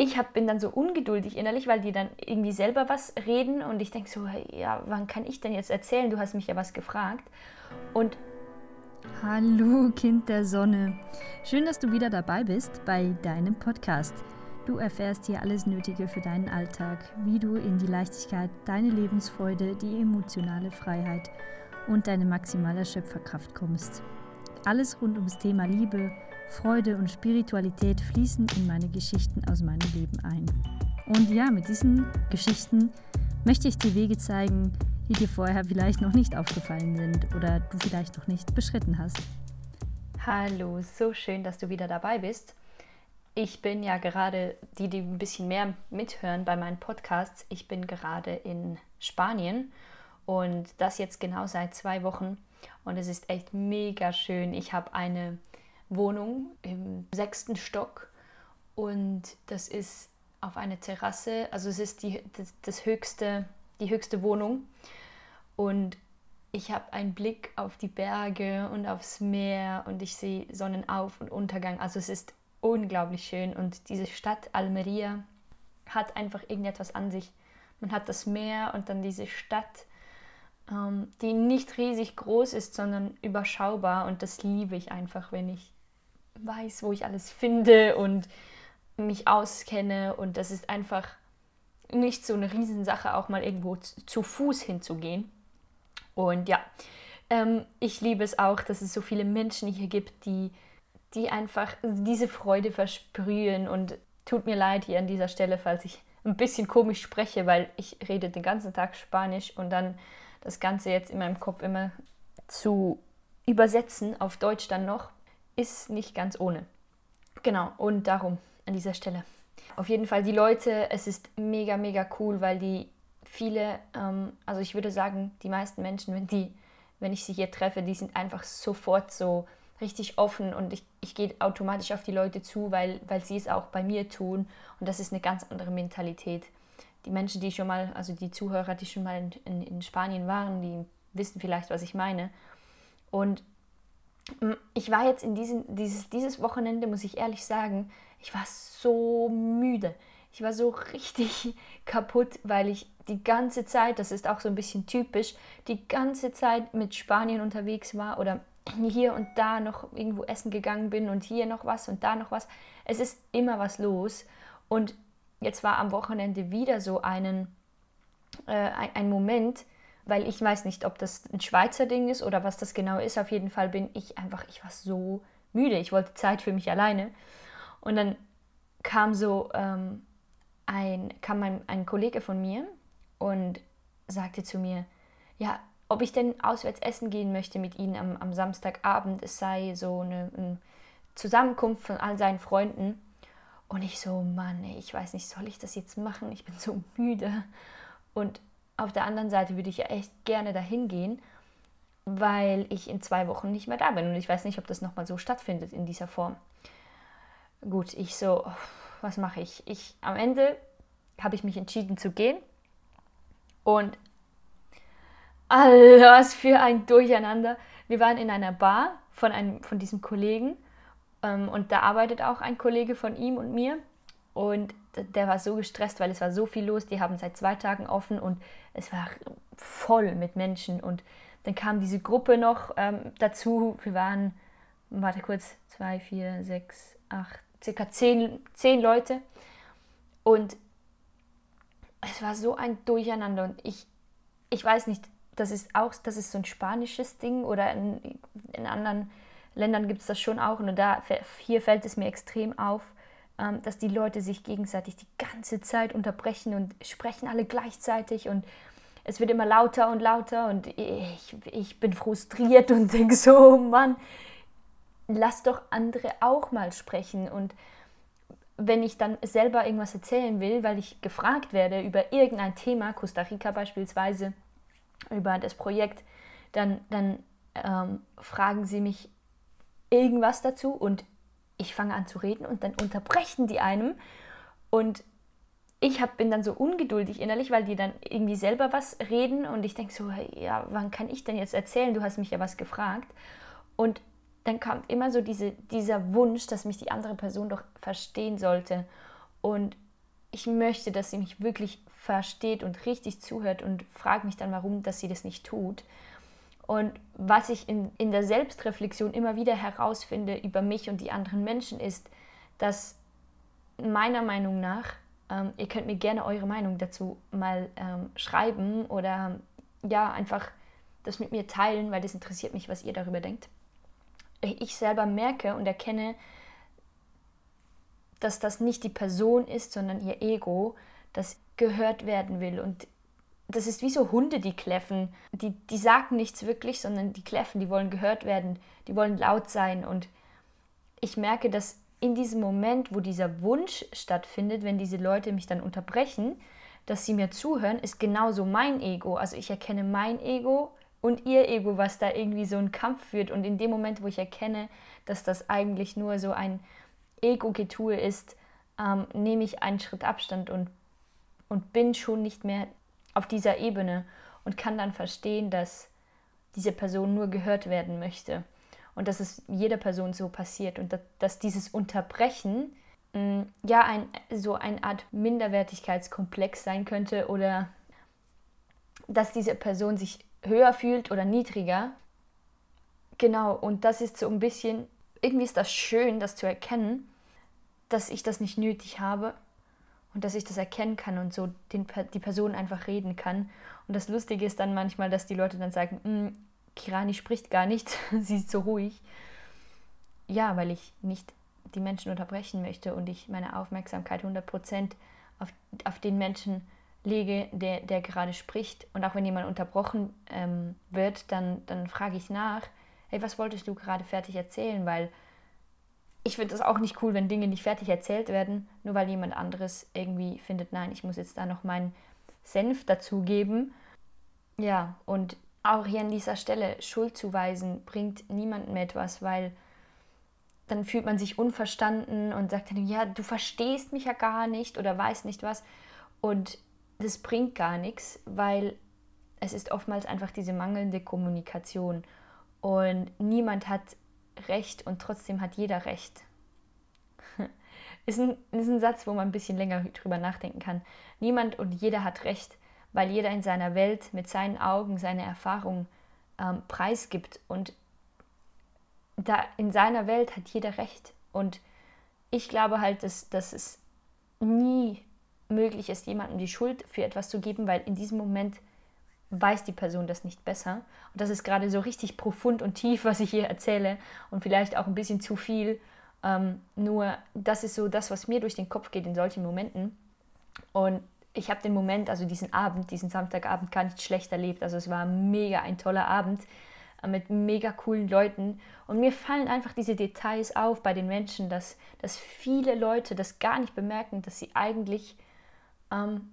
ich hab, bin dann so ungeduldig innerlich, weil die dann irgendwie selber was reden und ich denke so, ja, wann kann ich denn jetzt erzählen? Du hast mich ja was gefragt. Und Hallo, Kind der Sonne. Schön, dass du wieder dabei bist bei deinem Podcast. Du erfährst hier alles Nötige für deinen Alltag, wie du in die Leichtigkeit, deine Lebensfreude, die emotionale Freiheit und deine maximale Schöpferkraft kommst. Alles rund ums Thema Liebe, Freude und Spiritualität fließen in meine Geschichten aus meinem Leben ein. Und ja, mit diesen Geschichten möchte ich dir Wege zeigen, die dir vorher vielleicht noch nicht aufgefallen sind oder du vielleicht noch nicht beschritten hast. Hallo, so schön, dass du wieder dabei bist. Ich bin ja gerade, die, die ein bisschen mehr mithören bei meinen Podcasts, ich bin gerade in Spanien und das jetzt genau seit zwei Wochen und es ist echt mega schön. Ich habe eine Wohnung im sechsten Stock und das ist auf einer Terrasse, also es ist die, das, das höchste, die höchste Wohnung und ich habe einen Blick auf die Berge und aufs Meer und ich sehe Sonnenauf- und Untergang. Also es ist unglaublich schön und diese Stadt Almeria hat einfach irgendetwas an sich. Man hat das Meer und dann diese Stadt, ähm, die nicht riesig groß ist, sondern überschaubar und das liebe ich einfach, wenn ich weiß, wo ich alles finde und mich auskenne. Und das ist einfach nicht so eine Riesensache, auch mal irgendwo zu Fuß hinzugehen. Und ja, ähm, ich liebe es auch, dass es so viele Menschen hier gibt, die, die einfach diese Freude versprühen. Und tut mir leid hier an dieser Stelle, falls ich ein bisschen komisch spreche, weil ich rede den ganzen Tag Spanisch und dann das Ganze jetzt in meinem Kopf immer zu übersetzen auf Deutsch dann noch ist nicht ganz ohne. Genau, und darum an dieser Stelle. Auf jeden Fall die Leute, es ist mega, mega cool, weil die viele, ähm, also ich würde sagen, die meisten Menschen, wenn, die, wenn ich sie hier treffe, die sind einfach sofort so richtig offen und ich, ich gehe automatisch auf die Leute zu, weil, weil sie es auch bei mir tun und das ist eine ganz andere Mentalität. Die Menschen, die schon mal, also die Zuhörer, die schon mal in, in, in Spanien waren, die wissen vielleicht, was ich meine. Und ich war jetzt in diesen, dieses, dieses Wochenende, muss ich ehrlich sagen, ich war so müde. Ich war so richtig kaputt, weil ich die ganze Zeit, das ist auch so ein bisschen typisch, die ganze Zeit mit Spanien unterwegs war oder hier und da noch irgendwo essen gegangen bin und hier noch was und da noch was. Es ist immer was los. Und jetzt war am Wochenende wieder so einen, äh, ein, ein Moment, weil ich weiß nicht, ob das ein Schweizer Ding ist oder was das genau ist. Auf jeden Fall bin ich einfach, ich war so müde. Ich wollte Zeit für mich alleine. Und dann kam so ähm, ein, kam ein, ein Kollege von mir und sagte zu mir, ja, ob ich denn auswärts essen gehen möchte mit ihnen am, am Samstagabend. Es sei so eine, eine Zusammenkunft von all seinen Freunden. Und ich so, Mann, ich weiß nicht, soll ich das jetzt machen? Ich bin so müde. Und auf der anderen Seite würde ich ja echt gerne dahin gehen, weil ich in zwei Wochen nicht mehr da bin und ich weiß nicht, ob das nochmal so stattfindet in dieser Form. Gut, ich so, was mache ich? Ich am Ende habe ich mich entschieden zu gehen und alles für ein Durcheinander. Wir waren in einer Bar von einem von diesem Kollegen ähm, und da arbeitet auch ein Kollege von ihm und mir und der war so gestresst, weil es war so viel los. Die haben seit zwei Tagen offen und es war voll mit Menschen. Und dann kam diese Gruppe noch ähm, dazu. Wir waren, warte kurz, zwei, vier, sechs, acht, circa zehn, zehn Leute. Und es war so ein Durcheinander. Und ich, ich weiß nicht, das ist auch, das ist so ein spanisches Ding oder in, in anderen Ländern gibt es das schon auch. Und da, hier fällt es mir extrem auf dass die Leute sich gegenseitig die ganze Zeit unterbrechen und sprechen alle gleichzeitig und es wird immer lauter und lauter und ich, ich bin frustriert und denke so, oh Mann, lass doch andere auch mal sprechen. Und wenn ich dann selber irgendwas erzählen will, weil ich gefragt werde über irgendein Thema, Costa Rica beispielsweise, über das Projekt, dann, dann ähm, fragen sie mich irgendwas dazu und ich fange an zu reden und dann unterbrechen die einem und ich hab, bin dann so ungeduldig innerlich, weil die dann irgendwie selber was reden und ich denke so, ja, wann kann ich denn jetzt erzählen? Du hast mich ja was gefragt. Und dann kommt immer so diese, dieser Wunsch, dass mich die andere Person doch verstehen sollte. Und ich möchte, dass sie mich wirklich versteht und richtig zuhört und frage mich dann, warum, dass sie das nicht tut. Und was ich in, in der Selbstreflexion immer wieder herausfinde über mich und die anderen Menschen ist, dass meiner Meinung nach, ähm, ihr könnt mir gerne eure Meinung dazu mal ähm, schreiben oder ja, einfach das mit mir teilen, weil das interessiert mich, was ihr darüber denkt. Ich selber merke und erkenne, dass das nicht die Person ist, sondern ihr Ego, das gehört werden will. Und das ist wie so Hunde, die kläffen. Die, die sagen nichts wirklich, sondern die kläffen, die wollen gehört werden, die wollen laut sein. Und ich merke, dass in diesem Moment, wo dieser Wunsch stattfindet, wenn diese Leute mich dann unterbrechen, dass sie mir zuhören, ist genauso mein Ego. Also ich erkenne mein Ego und ihr Ego, was da irgendwie so einen Kampf führt. Und in dem Moment, wo ich erkenne, dass das eigentlich nur so ein Ego-Getue ist, ähm, nehme ich einen Schritt Abstand und, und bin schon nicht mehr auf dieser Ebene und kann dann verstehen, dass diese Person nur gehört werden möchte und dass es jeder Person so passiert und dass, dieses Unterbrechen mm, ja ein, so eine Art Minderwertigkeitskomplex sein könnte oder dass diese Person sich höher fühlt oder niedriger. Genau, und das ist so ein bisschen irgendwie ist das schön, das zu erkennen, dass ich das nicht nötig habe und dass ich das erkennen kann und so den, die Person einfach reden kann. Und das Lustige ist dann manchmal, dass die Leute dann sagen, hm, Kirani spricht gar nicht, sie ist so ruhig. Ja, weil ich nicht die Menschen unterbrechen möchte und ich meine Aufmerksamkeit 100% auf, auf den Menschen lege, der, der gerade spricht. Und auch wenn jemand unterbrochen ähm, wird, dann, dann frage ich nach, hey, was wolltest du gerade fertig erzählen? Weil ich finde das auch nicht cool, wenn Dinge nicht fertig erzählt werden, nur weil jemand anderes irgendwie findet, nein, ich muss jetzt da noch meinen Senf dazugeben. Ja, und auch hier an dieser Stelle Schuld zuweisen bringt niemandem etwas, weil dann fühlt man sich unverstanden und sagt dann, ja, du verstehst mich ja gar nicht oder weißt nicht was. Und das bringt gar nichts, weil es ist oftmals einfach diese mangelnde Kommunikation. Und niemand hat Recht und trotzdem hat jeder Recht. ist, ein, ist ein Satz, wo man ein bisschen länger drüber nachdenken kann. Niemand und jeder hat Recht, weil jeder in seiner Welt mit seinen Augen seine Erfahrung ähm, preisgibt. Und da in seiner Welt hat jeder Recht. Und ich glaube halt, dass, dass es nie möglich ist, jemandem die Schuld für etwas zu geben, weil in diesem Moment weiß die Person das nicht besser. Und das ist gerade so richtig profund und tief, was ich hier erzähle und vielleicht auch ein bisschen zu viel. Ähm, nur das ist so das, was mir durch den Kopf geht in solchen Momenten. Und ich habe den Moment, also diesen Abend, diesen Samstagabend gar nicht schlecht erlebt. Also es war mega ein toller Abend äh, mit mega coolen Leuten. Und mir fallen einfach diese Details auf bei den Menschen, dass, dass viele Leute das gar nicht bemerken, dass sie eigentlich ähm,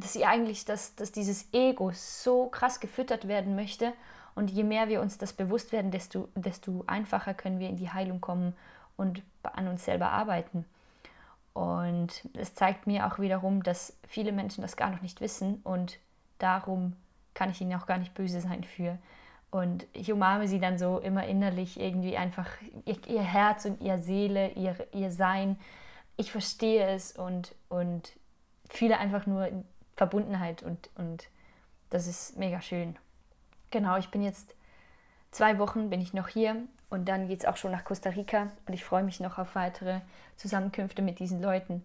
dass sie eigentlich, dass, dass dieses Ego so krass gefüttert werden möchte. Und je mehr wir uns das bewusst werden, desto, desto einfacher können wir in die Heilung kommen und an uns selber arbeiten. Und es zeigt mir auch wiederum, dass viele Menschen das gar noch nicht wissen und darum kann ich ihnen auch gar nicht böse sein für. Und ich umarme sie dann so immer innerlich irgendwie einfach ihr, ihr Herz und ihre Seele, ihr, ihr Sein. Ich verstehe es und, und fühle einfach nur Verbundenheit und, und das ist mega schön. Genau, ich bin jetzt zwei Wochen bin ich noch hier und dann geht es auch schon nach Costa Rica und ich freue mich noch auf weitere Zusammenkünfte mit diesen Leuten.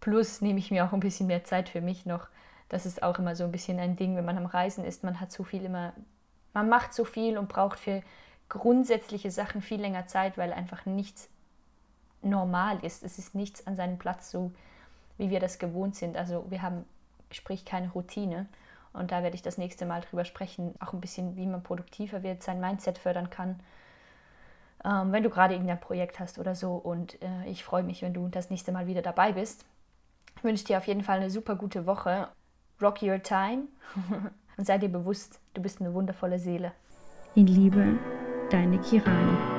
Plus nehme ich mir auch ein bisschen mehr Zeit für mich noch. Das ist auch immer so ein bisschen ein Ding, wenn man am Reisen ist. Man hat so viel immer, man macht so viel und braucht für grundsätzliche Sachen viel länger Zeit, weil einfach nichts normal ist. Es ist nichts an seinem Platz so, wie wir das gewohnt sind. Also wir haben sprich keine Routine. Und da werde ich das nächste Mal drüber sprechen, auch ein bisschen, wie man produktiver wird, sein Mindset fördern kann, ähm, wenn du gerade irgendein Projekt hast oder so. Und äh, ich freue mich, wenn du das nächste Mal wieder dabei bist. Ich wünsche dir auf jeden Fall eine super gute Woche. Rock your time und sei dir bewusst, du bist eine wundervolle Seele. In Liebe, deine Kirani.